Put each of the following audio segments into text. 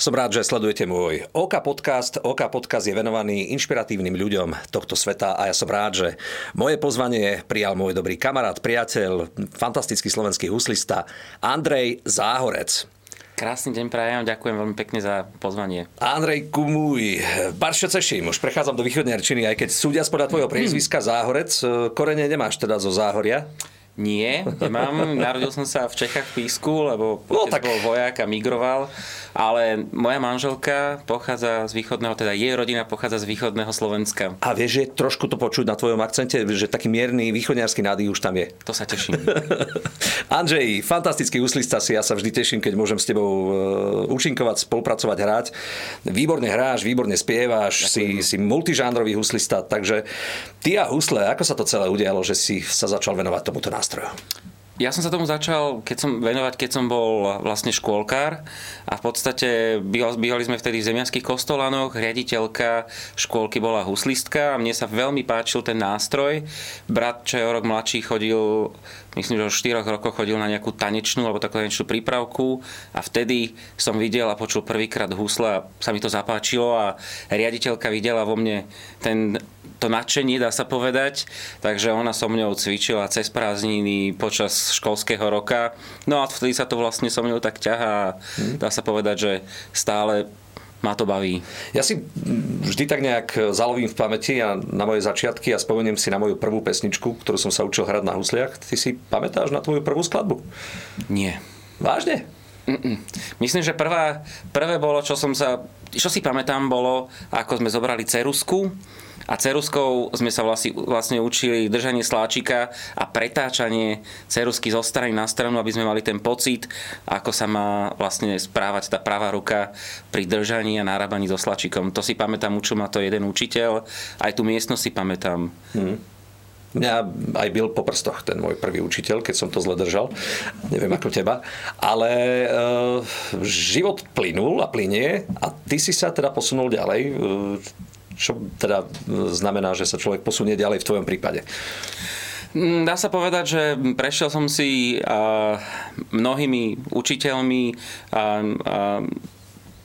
Som rád, že sledujete môj OK podcast. OK podcast je venovaný inšpiratívnym ľuďom tohto sveta a ja som rád, že moje pozvanie prijal môj dobrý kamarát, priateľ, fantastický slovenský huslista Andrej Záhorec. Krásny deň prajem, ďakujem veľmi pekne za pozvanie. Andrej Kumuj, Baršo Ceším, už prechádzam do východnej Arčiny, aj keď súdia spodľa tvojho priezviska Záhorec, korene nemáš teda zo Záhoria? Nie, nemám. Narodil som sa v Čechách v Písku, lebo no, tak... bol vojak a migroval ale moja manželka pochádza z východného, teda jej rodina pochádza z východného Slovenska. A vieš, že trošku to počuť na tvojom akcente, že taký mierny východňarský nádych už tam je. To sa teším. Andrej, fantastický úslista si, ja sa vždy teším, keď môžem s tebou e, účinkovať, spolupracovať, hrať. Výborne hráš, výborne spievaš, si, si multižánrový huslista, takže ty a husle, ako sa to celé udialo, že si sa začal venovať tomuto nástroju? Ja som sa tomu začal keď som, venovať, keď som bol vlastne škôlkár a v podstate bývali sme vtedy v zemianských kostolanoch, riaditeľka škôlky bola huslistka a mne sa veľmi páčil ten nástroj. Brat, čo je o rok mladší, chodil myslím, že o 4 rokoch chodil na nejakú tanečnú alebo takú tanečnú prípravku. A vtedy som videl a počul prvýkrát husle a sa mi to zapáčilo a riaditeľka videla vo mne ten, to nadšenie, dá sa povedať, takže ona so mňou cvičila cez prázdniny počas školského roka. No a vtedy sa to vlastne so mňou tak ťahá a dá sa povedať, že stále ma to baví. Ja si vždy tak nejak zalovím v pamäti a na moje začiatky a spomeniem si na moju prvú pesničku, ktorú som sa učil hrať na husliach. Ty si pamätáš na tvoju prvú skladbu? Nie. Vážne? Mm-mm. Myslím, že prvá, prvé bolo, čo som sa, čo si pamätám, bolo, ako sme zobrali cerusku a ceruskou sme sa vlastne, vlastne učili držanie sláčika a pretáčanie cerusky zo strany na stranu, aby sme mali ten pocit, ako sa má vlastne správať tá pravá ruka pri držaní a nárabaní so sláčikom. To si pamätám, učil ma to jeden učiteľ, aj tú miestnosť si pamätám. Hmm. Mňa aj byl po prstoch ten môj prvý učiteľ, keď som to zle držal. Neviem ako teba. Ale e, život plynul a plinie a ty si sa teda posunul ďalej. E, čo teda znamená, že sa človek posunie ďalej v tvojom prípade? Mm, dá sa povedať, že prešiel som si mnohými učiteľmi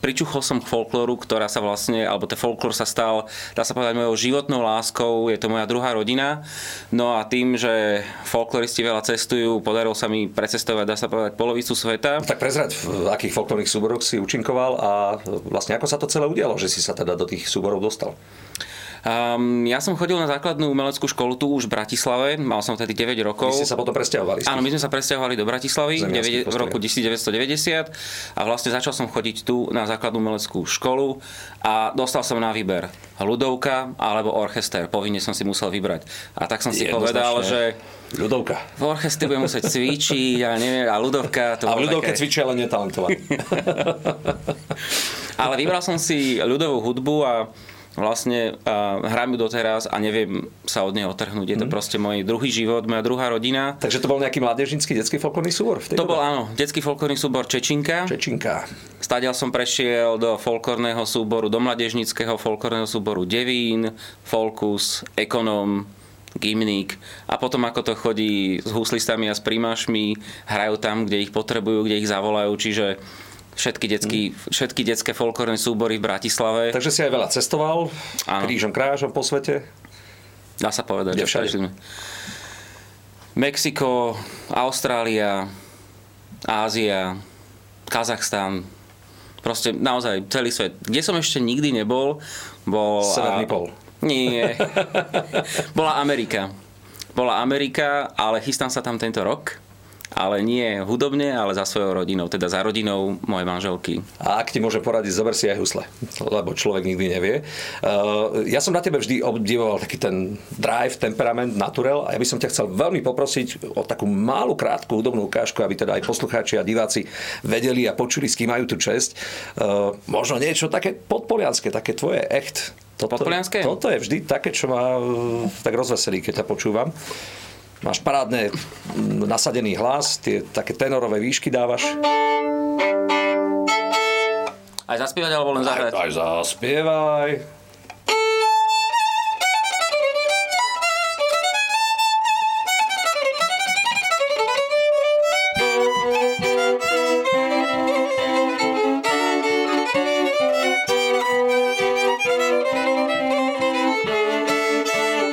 pričuchol som k folklóru, ktorá sa vlastne, alebo ten folklór sa stal, dá sa povedať, mojou životnou láskou, je to moja druhá rodina. No a tým, že folkloristi veľa cestujú, podarilo sa mi precestovať, dá sa povedať, polovicu sveta. Tak prezrať, v akých folklórnych súboroch si účinkoval a vlastne ako sa to celé udialo, že si sa teda do tých súborov dostal? Um, ja som chodil na základnú umeleckú školu tu už v Bratislave, mal som vtedy 9 rokov. Vy ste sa potom presťahovali? Áno, my sme sa presťahovali do Bratislavy v roku 1990 a vlastne začal som chodiť tu na základnú umeleckú školu a dostal som na výber ľudovka alebo orchester. Povinne som si musel vybrať. A tak som si povedal, že Ľudovka. V orchestri budem musieť cvičiť a neviem, a ľudovka... To a v ľudovke také... cvičia, ale netalentovaný. ale vybral som si ľudovú hudbu a vlastne uh, hrám ju doteraz a neviem sa od nej otrhnúť. Je to mm. proste môj druhý život, moja druhá rodina. Takže to bol nejaký mládežnícky detský folklórny súbor? V tej to dobe? bol áno, detský folklórny súbor Čečinka. Čečinka. Stadial som prešiel do folklórneho súboru, do mládežníckého folklórneho súboru Devín, Folkus, Ekonom, gymník a potom ako to chodí s huslistami a s primášmi, hrajú tam, kde ich potrebujú, kde ich zavolajú, čiže všetky, detský, mm. všetky detské folklórne súbory v Bratislave. Takže si aj veľa cestoval, Áno. krížom krážom po svete? Dá sa povedať, Kde že všade. Sme. Mexiko, Austrália, Ázia, Kazachstan, proste naozaj celý svet. Kde som ešte nikdy nebol, bol... Severný pol. Nie. Bola Amerika. Bola Amerika, ale chystám sa tam tento rok ale nie hudobne, ale za svojou rodinou, teda za rodinou mojej manželky. A ak ti môže poradiť, zober si aj husle, lebo človek nikdy nevie. Uh, ja som na tebe vždy obdivoval taký ten drive, temperament, naturel a ja by som ťa chcel veľmi poprosiť o takú malú krátku hudobnú ukážku, aby teda aj poslucháči a diváci vedeli a počuli, s kým majú tú česť. Uh, možno niečo také podpolianské, také tvoje echt. Toto, Podpolianské? Toto je vždy také, čo ma uh, tak rozveselí, keď ťa počúvam. Máš parádne nasadený hlas, tie také tenorové výšky dávaš. Aj zaspievať alebo len zahrať? Aj, aj zaspievaj.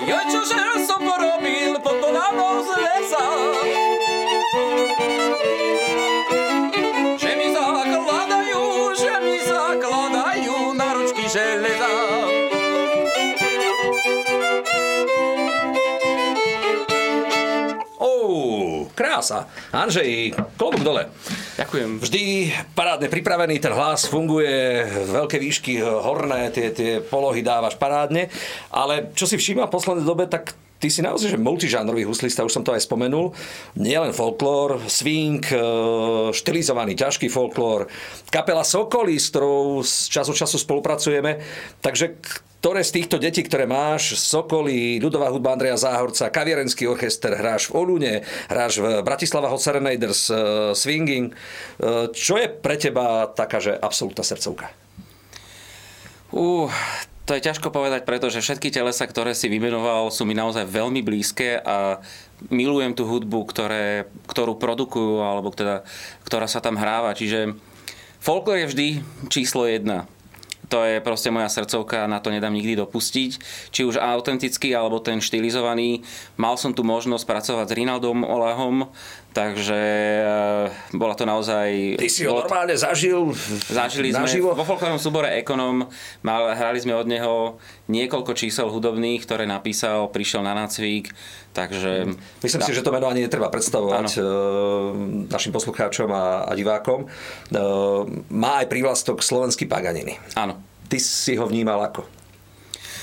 Yo, yo, yo, so Andřej, klobúk dole. Ďakujem. Vždy parádne pripravený, ten hlas funguje, veľké výšky horné, tie, tie polohy dávaš parádne, ale čo si všíma v poslednej dobe, tak ty si naozaj že multižánrový huslista, už som to aj spomenul. Nie len folklór, swing, e, štilizovaný ťažký folklór, kapela Sokolí, s ktorou z času času spolupracujeme. Takže ktoré z týchto detí, ktoré máš, Sokolí, ľudová hudba Andreja Záhorca, kaviarenský orchester, hráš v Olune, hráš v Bratislava Hot Serenaders, e, Swinging. E, čo je pre teba taká, že absolútna srdcovka? Uh, to je ťažko povedať, pretože všetky telesa, ktoré si vymenoval, sú mi naozaj veľmi blízke a milujem tú hudbu, ktoré, ktorú produkujú, alebo teda, ktorá sa tam hráva. Čiže folklor je vždy číslo jedna to je proste moja srdcovka, na to nedám nikdy dopustiť. Či už autentický, alebo ten štilizovaný. Mal som tu možnosť pracovať s Rinaldom Olahom, takže e, bola to naozaj... Ty si ho normálne zažil Zažili sme naživo? vo folklórnom súbore Ekonom, mal, hrali sme od neho niekoľko čísel hudobných, ktoré napísal, prišiel na nácvik, takže... Myslím si, že to meno ani netreba predstavovať ano. našim poslucháčom a, a divákom. E, má aj prívlastok slovenský Paganiny. Áno. Ty si ho vnímal ako?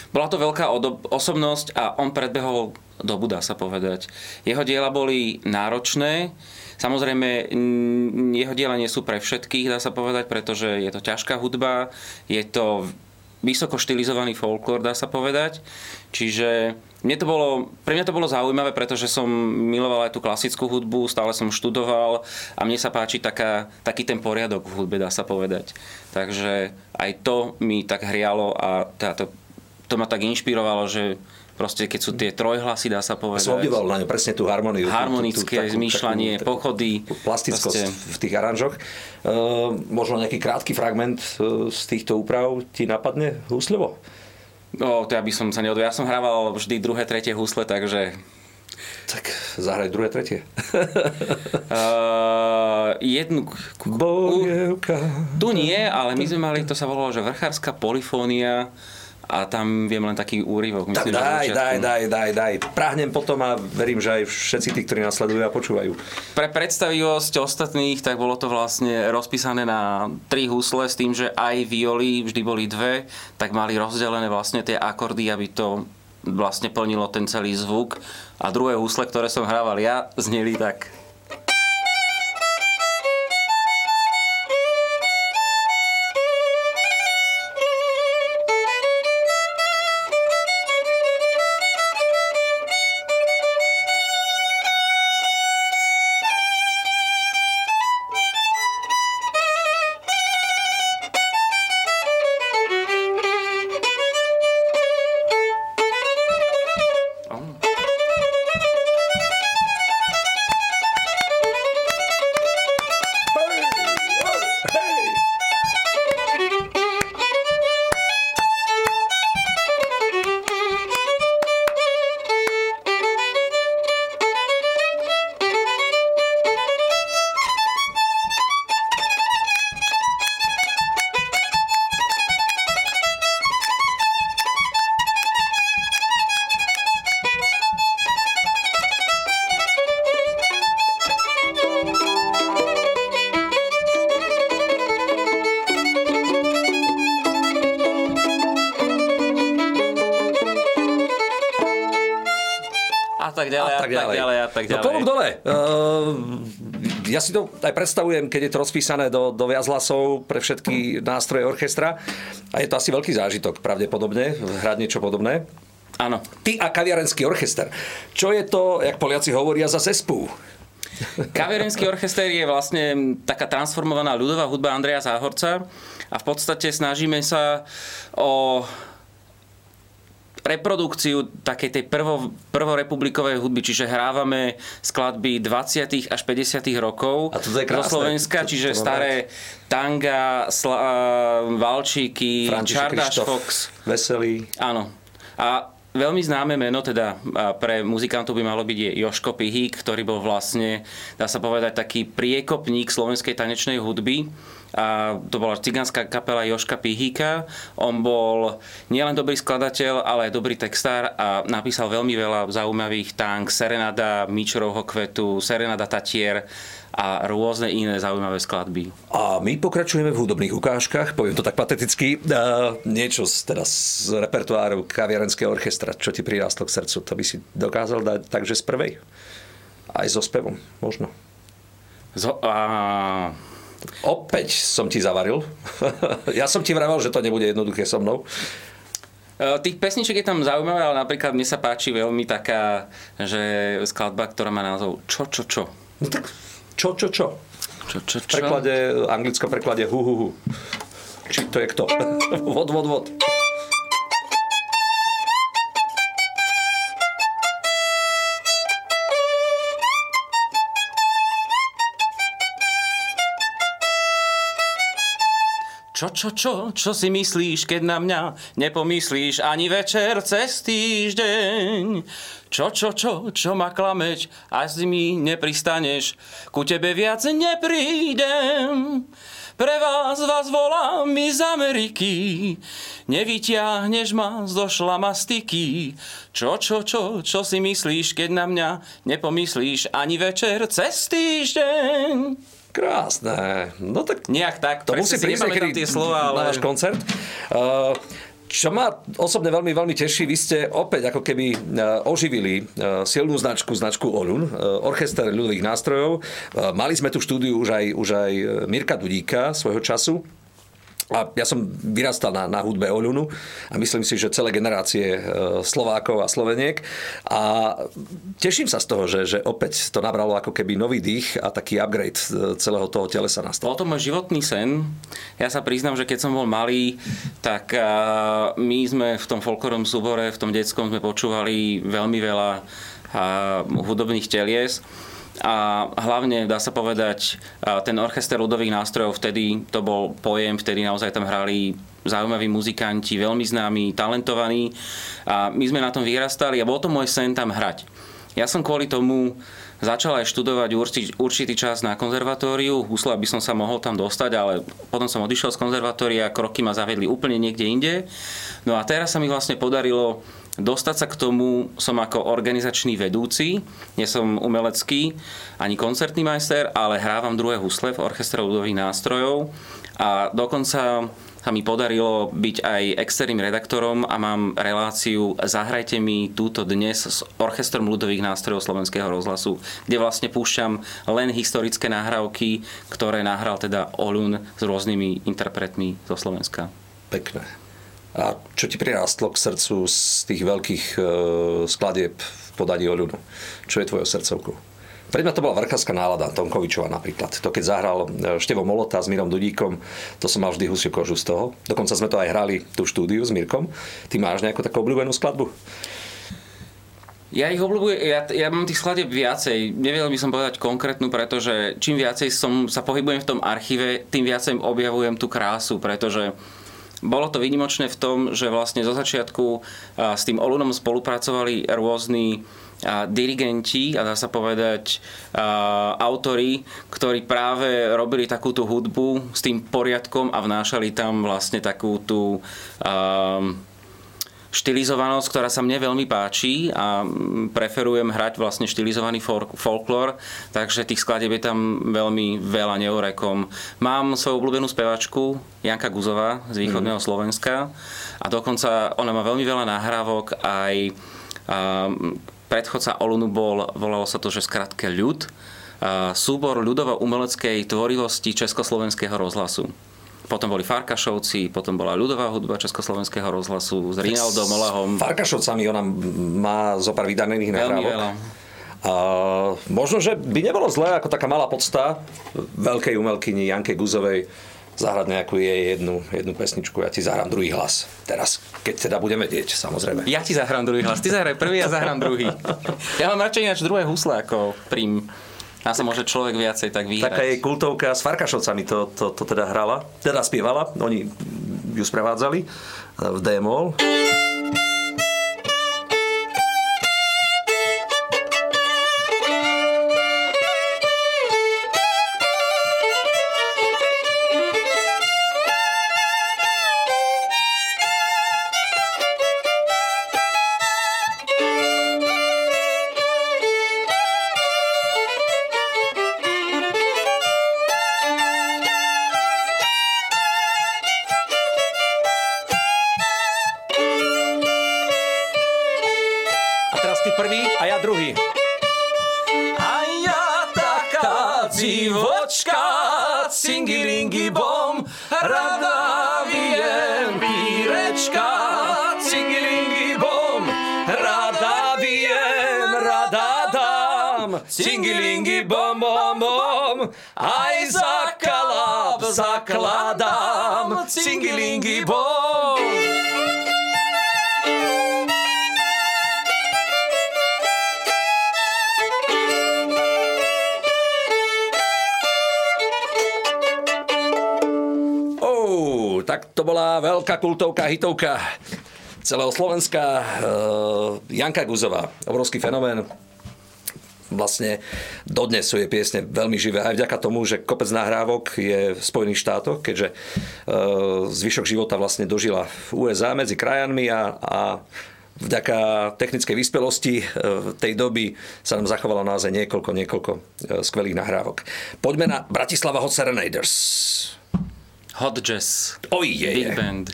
Bola to veľká osobnosť a on predbehol dobu, dá sa povedať. Jeho diela boli náročné, Samozrejme, jeho diela nie sú pre všetkých, dá sa povedať, pretože je to ťažká hudba, je to vysoko štilizovaný folklór, dá sa povedať. Čiže mne to bolo, pre mňa to bolo zaujímavé, pretože som miloval aj tú klasickú hudbu, stále som študoval a mne sa páči taká, taký ten poriadok v hudbe, dá sa povedať. Takže aj to mi tak hrialo a teda to, to ma tak inšpirovalo, že proste keď sú tie trojhlasy, dá sa povedať. Som obdivoval na ňu presne tú harmoniu. Harmonické tú, tú, takú, zmýšľanie, takú, pochody. Plastickosť proste. v tých aranžoch. Uh, možno nejaký krátky fragment uh, z týchto úprav ti napadne husľovo? No, to ja by som sa neodvedal. Ja som hrával vždy druhé, tretie husle, takže... Tak zahraj druhé, tretie. uh, jednu... Bojevka. Tu nie, ale my sme mali, to sa volalo, že vrchárska polifónia a tam viem len taký úryvok. Myslím, daj, daj, daj, daj, daj. Prahnem potom a verím, že aj všetci tí, ktorí nasledujú a počúvajú. Pre predstavivosť ostatných, tak bolo to vlastne rozpísané na tri husle s tým, že aj violy vždy boli dve, tak mali rozdelené vlastne tie akordy, aby to vlastne plnilo ten celý zvuk. A druhé husle, ktoré som hrával ja, zneli tak. Ja si to aj predstavujem, keď je to rozpísané do, do viac hlasov pre všetky nástroje orchestra. A je to asi veľký zážitok, pravdepodobne, hrať niečo podobné. Áno. Ty a kaviarenský orchester. Čo je to, jak Poliaci hovoria, za zespú? Kaviarenský orchester je vlastne taká transformovaná ľudová hudba Andreja Záhorca a v podstate snažíme sa o reprodukciu takej tej prvo, prvorepublikovej hudby, čiže hrávame skladby 20. až 50. rokov a to je krásne. zo Slovenska, to, čiže to staré tanga, sla, valčíky, Čardáš Fox. Veselý. Áno. A Veľmi známe meno teda pre muzikantov by malo byť je Joško Pihík, ktorý bol vlastne, dá sa povedať, taký priekopník slovenskej tanečnej hudby. A to bola cigánska kapela Joška Pihíka. On bol nielen dobrý skladateľ, ale aj dobrý textár a napísal veľmi veľa zaujímavých tank, Serenada Míčorovho kvetu, Serenada Tatier, a rôzne iné zaujímavé skladby. A my pokračujeme v hudobných ukážkach, poviem to tak pateticky, uh, niečo z, teda z repertoáru kaviarenského orchestra, čo ti prirástlo k srdcu, to by si dokázal dať takže z prvej? Aj so spevom, možno. Zo, a... Opäť som ti zavaril. ja som ti vravel, že to nebude jednoduché so mnou. E, tých pesničiek je tam zaujímavé, ale napríklad mne sa páči veľmi taká, že skladba, ktorá má názov Čo, čo, čo. No tak čo, čo, čo? Čo, čo, čo? V preklade, anglickom preklade hu, hu, hu. Či to je kto? vod, vod, vod. Čo, čo, čo, čo si myslíš, keď na mňa nepomyslíš ani večer cez týždeň? Čo, čo, čo, čo ma klameť, až mi nepristaneš, ku tebe viac neprídem. Pre vás vás volám mi z Ameriky, nevyťahneš ma zo šlamastiky. Čo, čo, čo, čo si myslíš, keď na mňa nepomyslíš ani večer cez týždeň? Krásne. No tak... Nejak tak. To musí prísť niekedy tie slova, ale... na náš koncert. Uh, čo ma osobne veľmi, veľmi teší, vy ste opäť ako keby oživili silnú značku, značku Olun, orchester ľudových nástrojov. Mali sme tu štúdiu už aj, už aj Mirka Dudíka svojho času. A ja som vyrastal na, na hudbe Olunu a myslím si, že celé generácie e, Slovákov a Sloveniek. A teším sa z toho, že, že opäť to nabralo ako keby nový dých a taký upgrade e, celého toho telesa nastal. Bol to môj životný sen. Ja sa priznám, že keď som bol malý, tak my sme v tom folklorom súbore, v tom detskom sme počúvali veľmi veľa hudobných telies a hlavne dá sa povedať, ten orchester ľudových nástrojov vtedy to bol pojem, vtedy naozaj tam hrali zaujímaví muzikanti, veľmi známi, talentovaní a my sme na tom vyrastali a bol to môj sen tam hrať. Ja som kvôli tomu začal aj študovať určitý čas na konzervatóriu, husle, aby som sa mohol tam dostať, ale potom som odišiel z konzervatória, kroky ma zavedli úplne niekde inde. No a teraz sa mi vlastne podarilo Dostať sa k tomu som ako organizačný vedúci, nie som umelecký ani koncertný majster, ale hrávam druhé husle v orchestre ľudových nástrojov a dokonca sa mi podarilo byť aj externým redaktorom a mám reláciu Zahrajte mi túto dnes s Orchestrom ľudových nástrojov Slovenského rozhlasu, kde vlastne púšťam len historické nahrávky, ktoré nahral teda Olun s rôznymi interpretmi zo Slovenska. Pekné. A čo ti prirástlo k srdcu z tých veľkých e, skladieb v podaní Oľunu? Čo je tvojou srdcovkou? Pre mňa to bola vrchárska nálada, Tomkovičova napríklad. To keď zahral e, Števo Molota s Mirom Dudíkom, to som mal vždy husiu kožu z toho. Dokonca sme to aj hrali tú štúdiu s Mirkom. Ty máš nejakú takú obľúbenú skladbu? Ja ich obľúbujem, ja, ja mám tých skladieb viacej. Nevedel by som povedať konkrétnu, pretože čím viacej som sa pohybujem v tom archíve, tým viacej objavujem tú krásu, pretože bolo to výnimočné v tom, že vlastne zo začiatku s tým Olunom spolupracovali rôzni dirigenti a dá sa povedať autory, ktorí práve robili takúto hudbu s tým poriadkom a vnášali tam vlastne takú tú štilizovanosť, ktorá sa mne veľmi páči a preferujem hrať vlastne štilizovaný folklór, takže tých skladeb je tam veľmi veľa neurekom. Mám svoju obľúbenú spevačku, Janka Guzová z východného mm. Slovenska a dokonca ona má veľmi veľa nahrávok aj predchodca Olunu bol, volalo sa to, že skratke ľud, súbor ľudovo-umeleckej tvorivosti Československého rozhlasu. Potom boli Farkašovci, potom bola ľudová hudba Československého rozhlasu s Rinaldom Olahom. S Farkašovcami ona má zo pár vydaných nahrávok. A možno, že by nebolo zlé ako taká malá podsta veľkej umelkyni Janke Guzovej zahrať nejakú jej jednu, jednu pesničku. Ja ti zahrám druhý hlas. Teraz, keď teda budeme vedieť, samozrejme. Ja ti zahrám druhý hlas. Ty zahraj prvý a zahrám druhý. Ja mám radšej ináč druhé husle ako prim. A sa môže človek viacej tak vyhrať. Taká jej kultovka s Farkašovcami to, to, to teda hrala, teda spievala, oni ju sprevádzali v d ty prvý a ja druhý. A ja taká divočka, cingiringi bom, rada viem pírečka, cingiringi bom, rada viem, rada dám, bom, bom, aj za kalab zakladám, cingiringi bom. Bola veľká kultovka, hitovka celého Slovenska. Janka Guzová, obrovský fenomén. Vlastne dodnes sú jej piesne veľmi živé aj vďaka tomu, že kopec nahrávok je v Spojených štátoch, keďže zvyšok života vlastne dožila v USA medzi krajanmi a, a vďaka technickej vyspelosti tej doby sa nám zachovalo naozaj niekoľko, niekoľko skvelých nahrávok. Poďme na Bratislava Hot Serenaders. Hot jazz. Oj, je, Big band.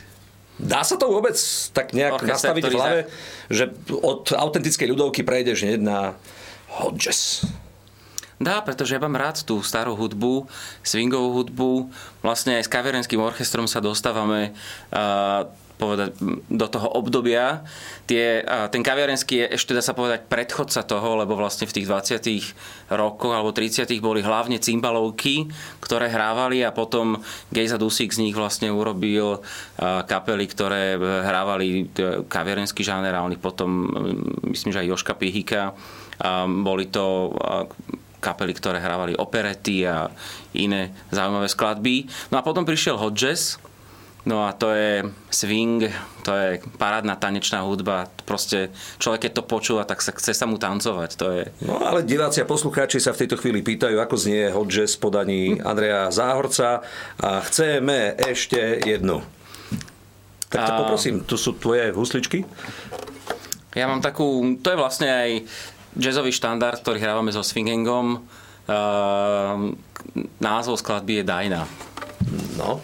Dá sa to vôbec tak nejak Orchester, nastaviť v hlave, že od autentickej ľudovky prejdeš hneď na hot jazz? Dá, pretože ja mám rád tú starú hudbu, swingovú hudbu. Vlastne aj s kaviarenským orchestrom sa dostávame uh, povedať, do toho obdobia. Tie, ten kaviarenský je ešte, dá sa povedať, predchodca toho, lebo vlastne v tých 20 rokoch alebo 30 boli hlavne cymbalovky, ktoré hrávali a potom Gejza Dusík z nich vlastne urobil kapely, ktoré hrávali kaviarenský žáner a oni potom, myslím, že aj Joška Pihika, boli to kapely, ktoré hrávali operety a iné zaujímavé skladby. No a potom prišiel hot jazz, No a to je swing, to je parádna tanečná hudba. Proste človek, keď to počúva, tak sa chce sa mu tancovať. To je... No ale diváci a poslucháči sa v tejto chvíli pýtajú, ako znie hot jazz podaní Andreja Záhorca a chceme ešte jednu. Tak to a... poprosím, tu sú tvoje husličky. Ja mám takú, to je vlastne aj jazzový štandard, ktorý hrávame so swingingom. Uh, názov skladby je Dajna. No.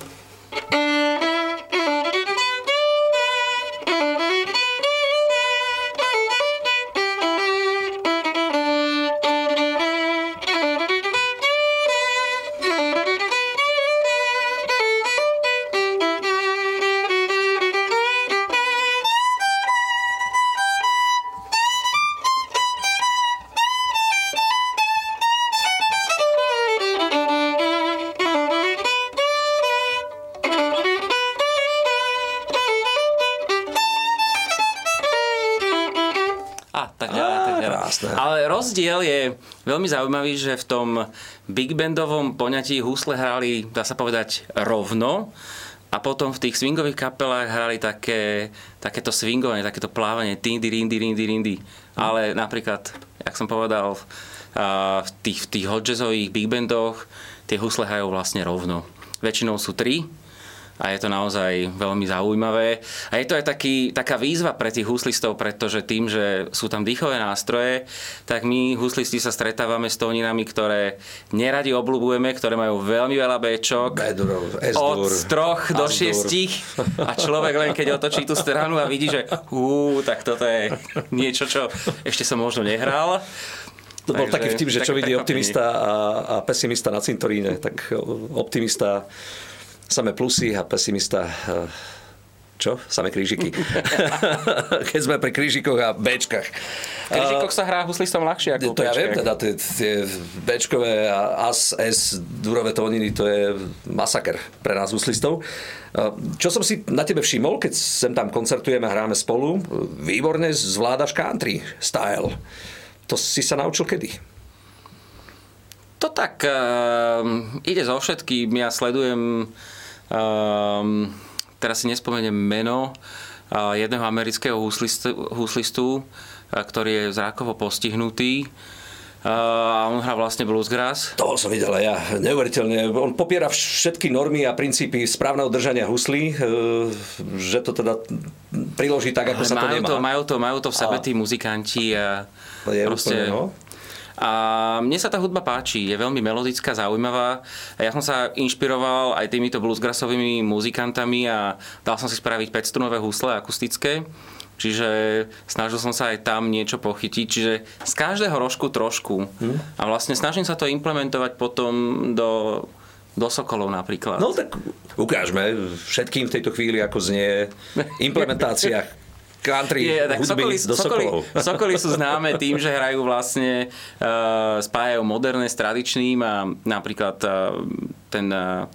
Rozdiel je veľmi zaujímavý, že v tom big bandovom poňatí husle hrali, dá sa povedať, rovno a potom v tých swingových kapelách hrali také, takéto swingovanie, takéto plávanie, tindy, rindy, rindy, rindy. Ale napríklad, jak som povedal, v tých, v tých hot jazzových big bandoch tie husle hrajú vlastne rovno. Väčšinou sú tri, a je to naozaj veľmi zaujímavé. A je to aj taký, taká výzva pre tých huslistov, pretože tým, že sú tam dýchové nástroje, tak my huslisti sa stretávame s tóninami, ktoré neradi obľúbujeme, ktoré majú veľmi veľa Bčok. od troch do šiestich a človek len keď otočí tú stranu a vidí, že ú, tak toto je niečo, čo ešte som možno nehral. To bol Takže, taký vtip, že čo vidí optimista a, a pesimista na cintoríne, tak optimista samé plusy a pesimista eh, čo? Samé krížiky. Keď sme pri krížikoch a Bčkách. V krížikoch sa hrá huslistom ľahšie ako To ja viem, teda tie, tie Bčkové a AS, S, durové tóniny, to je masaker pre nás huslistov. Eh, čo som si na tebe všimol, keď sem tam koncertujeme a hráme spolu, výborne zvládaš country style. To si sa naučil kedy? To tak uh, ide zo všetkým. Ja sledujem Um, teraz si nespomeniem meno uh, jedného amerického huslistu, huslistu uh, ktorý je zrákovo postihnutý. A on hrá vlastne bluesgrass. Toho som videl ja. Neuveriteľne. On popiera všetky normy a princípy správneho držania huslí, uh, že to teda priloží tak, ako sa to majú nemá. To, majú, to, majú to v sebe a... tí muzikanti a je proste... Úplne, no. A mne sa tá hudba páči, je veľmi melodická, zaujímavá. A ja som sa inšpiroval aj týmito bluesgrassovými muzikantami a dal som si spraviť 5-strunové husle akustické. Čiže snažil som sa aj tam niečo pochytiť. Čiže z každého rožku trošku. Hmm. A vlastne snažím sa to implementovať potom do do Sokolov napríklad. No tak ukážme všetkým v tejto chvíli, ako znie implementácia country Je, tak hudby Sokoli, do. Sokoli, Sokoli sú známe tým, že hrajú vlastne, uh, spájajú moderné s tradičným a napríklad uh, ten uh,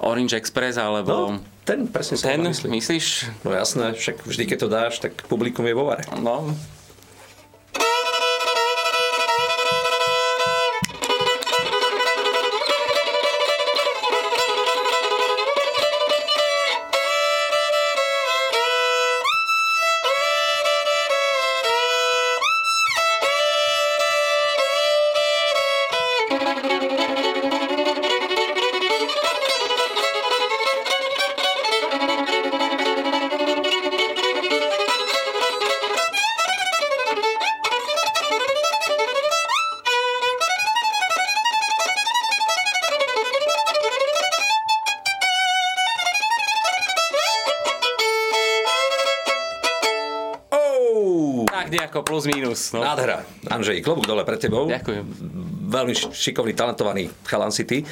Orange Express alebo... No, ten presne ten, myslíš? No jasné, však vždy, keď to dáš, tak publikum je vo vare. No, plus minus. No. Nádhera. Andrej, klobúk dole pre tebou. Ďakujem. Veľmi šikovný, talentovaný chalan si ty.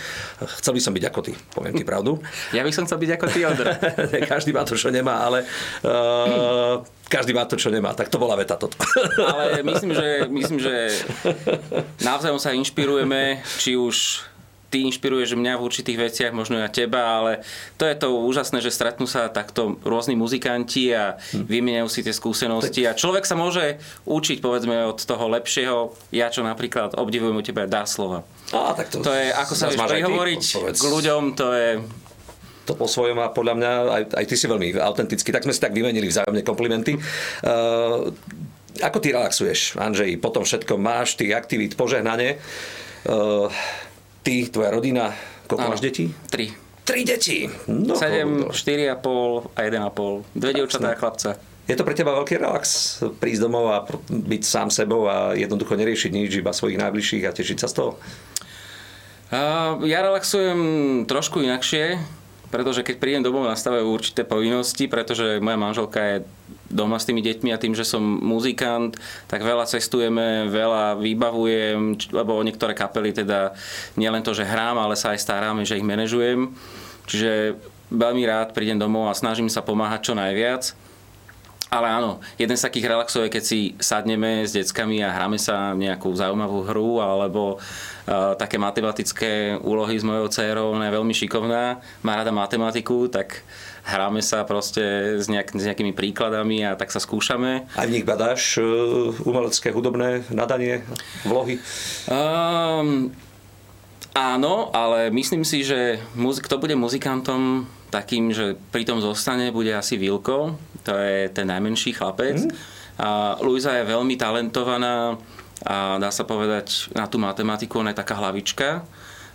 Chcel by som byť ako ty, poviem ti pravdu. Ja by som chcel byť ako ty, Ondra. každý má to, čo nemá, ale uh, každý má to, čo nemá. Tak to bola veta toto. ale myslím, že, myslím, že navzájom sa inšpirujeme, či už ty inšpiruješ mňa v určitých veciach, možno ja teba, ale to je to úžasné, že stretnú sa takto rôzni muzikanti a hm. vymieňajú si tie skúsenosti a človek sa môže učiť povedzme od toho lepšieho. Ja čo napríklad obdivujem u teba dá slova. A, tak to, to je, ako sa vieš prihovoriť k ľuďom, to je to po svojom a podľa mňa aj, aj ty si veľmi autentický, tak sme si tak vymenili vzájomne komplimenty. Uh, ako ty relaxuješ, Andrej? Potom všetko máš, ty aktivít požehnanie. Uh, Ty, tvoja rodina, koľko máš detí? Tri. Tri deti? No, 7, 4,5 a 1,5. Dve dievčatá a chlapca. Je to pre teba veľký relax prísť domov a byť sám sebou a jednoducho neriešiť nič, iba svojich najbližších a tešiť sa z toho? Uh, ja relaxujem trošku inakšie, pretože keď prídem domov, nastavujú určité povinnosti, pretože moja manželka je doma s tými deťmi a tým, že som muzikant, tak veľa cestujeme, veľa vybavujem, lebo niektoré kapely teda nielen to, že hrám, ale sa aj staráme, že ich manažujem. Čiže veľmi rád prídem domov a snažím sa pomáhať čo najviac. Ale áno, jeden z takých relaxov je, keď si sadneme s deckami a hráme sa nejakú zaujímavú hru alebo uh, také matematické úlohy s mojou dcerou, ona je veľmi šikovná, má rada matematiku, tak hráme sa proste s, nejak, s nejakými príkladami a tak sa skúšame. Aj v nich badáš uh, umelecké, hudobné nadanie, vlohy? Um, áno, ale myslím si, že muzik, kto bude muzikantom takým, že pri tom zostane, bude asi Vilko. To je ten najmenší chlapec. Mm. A Luisa je veľmi talentovaná a dá sa povedať na tú matematiku, ona je taká hlavička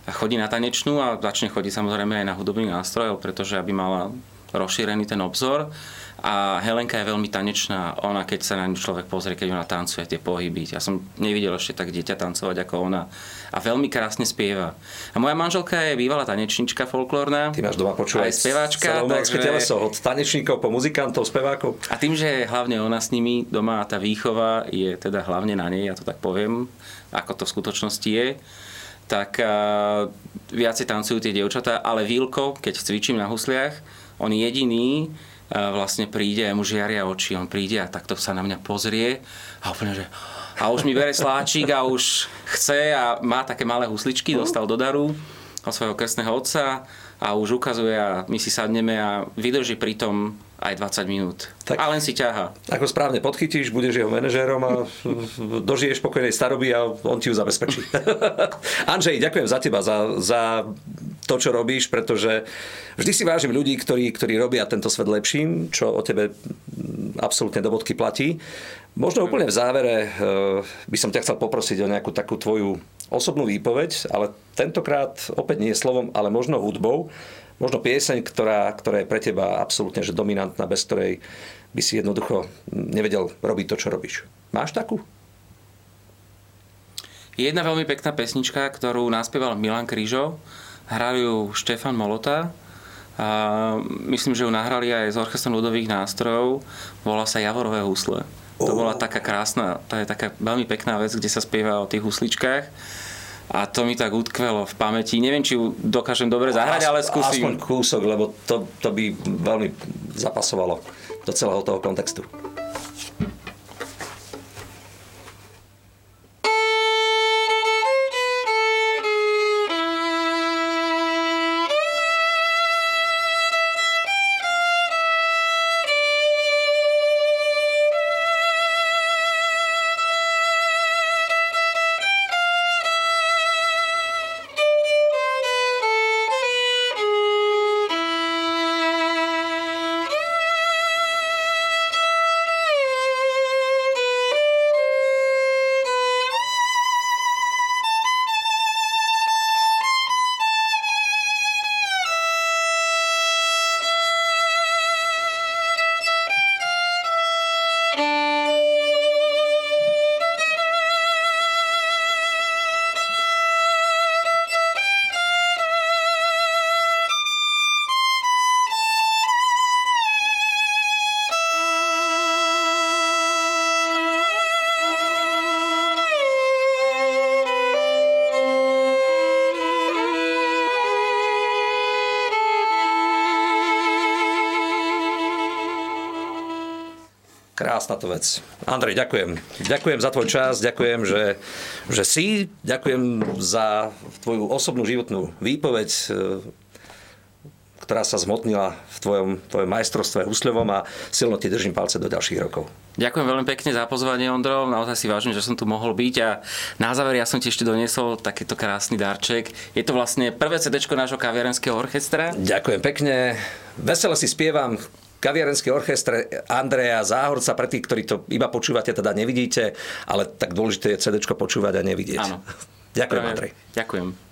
a chodí na tanečnú a začne chodiť samozrejme aj na hudobný nástroj, pretože aby mala rozšírený ten obzor. A Helenka je veľmi tanečná. Ona, keď sa na ňu človek pozrie, keď ona tancuje, tie pohyby. Ja som nevidel ešte tak dieťa tancovať ako ona. A veľmi krásne spieva. A moja manželka je bývalá tanečnička folklórna. Ty máš doma počúvať aj speváčka. Takže... teleso, od tanečníkov po muzikantov, spevákov. A tým, že hlavne ona s nimi doma a tá výchova je teda hlavne na nej, ja to tak poviem, ako to v skutočnosti je, tak uh, viacej tancujú tie dievčatá, ale Vilko, keď cvičím na husliach, on jediný vlastne príde, mu žiaria oči, on príde a takto sa na mňa pozrie a úplne, že a už mi bere sláčik a už chce a má také malé husličky, dostal do daru od svojho krstného otca a už ukazuje a my si sadneme a vydrží pri tom aj 20 minút. Tak, a len si ťaha. Ako správne podchytíš, budeš jeho manažérom a dožiješ spokojnej staroby a on ti ju zabezpečí. Andrej, ďakujem za teba, za, za to, čo robíš, pretože vždy si vážim ľudí, ktorí, ktorí robia tento svet lepším, čo o tebe absolútne do bodky platí. Možno úplne v závere eh, by som ťa chcel poprosiť o nejakú takú tvoju osobnú výpoveď, ale tentokrát opäť nie slovom, ale možno hudbou možno pieseň, ktorá, ktorá je pre teba absolútne že dominantná, bez ktorej by si jednoducho nevedel robiť to, čo robíš. Máš takú? Jedna veľmi pekná pesnička, ktorú naspieval Milan Krížo, hral ju Štefan Molota, a myslím, že ju nahrali aj z orchestrom ľudových nástrojov, volá sa Javorové husle. To bola taká krásna, to je taká veľmi pekná vec, kde sa spieva o tých husličkách a to mi tak utkvelo v pamäti. Neviem, či ju dokážem dobre zahrať, ale skúsim. Aspoň kúsok, lebo to, to by veľmi zapasovalo do celého toho kontextu. Krásna to vec. Andrej, ďakujem. Ďakujem za tvoj čas, ďakujem, že, že si, ďakujem za tvoju osobnú životnú výpoveď, e, ktorá sa zmotnila v tvojom, tvojom majstrovstve husľovom a silno ti držím palce do ďalších rokov. Ďakujem veľmi pekne za pozvanie, Ondro. Naozaj si vážim, že som tu mohol byť a na záver ja som ti ešte doniesol takýto krásny darček. Je to vlastne prvé CD nášho kaviarenského orchestra. Ďakujem pekne. Veselo si spievam kaviarenský orchestre Andreja Záhorca, pre tých, ktorí to iba počúvate, teda nevidíte, ale tak dôležité je CD počúvať a nevidieť. Áno. Ďakujem, Andrej. Ďakujem.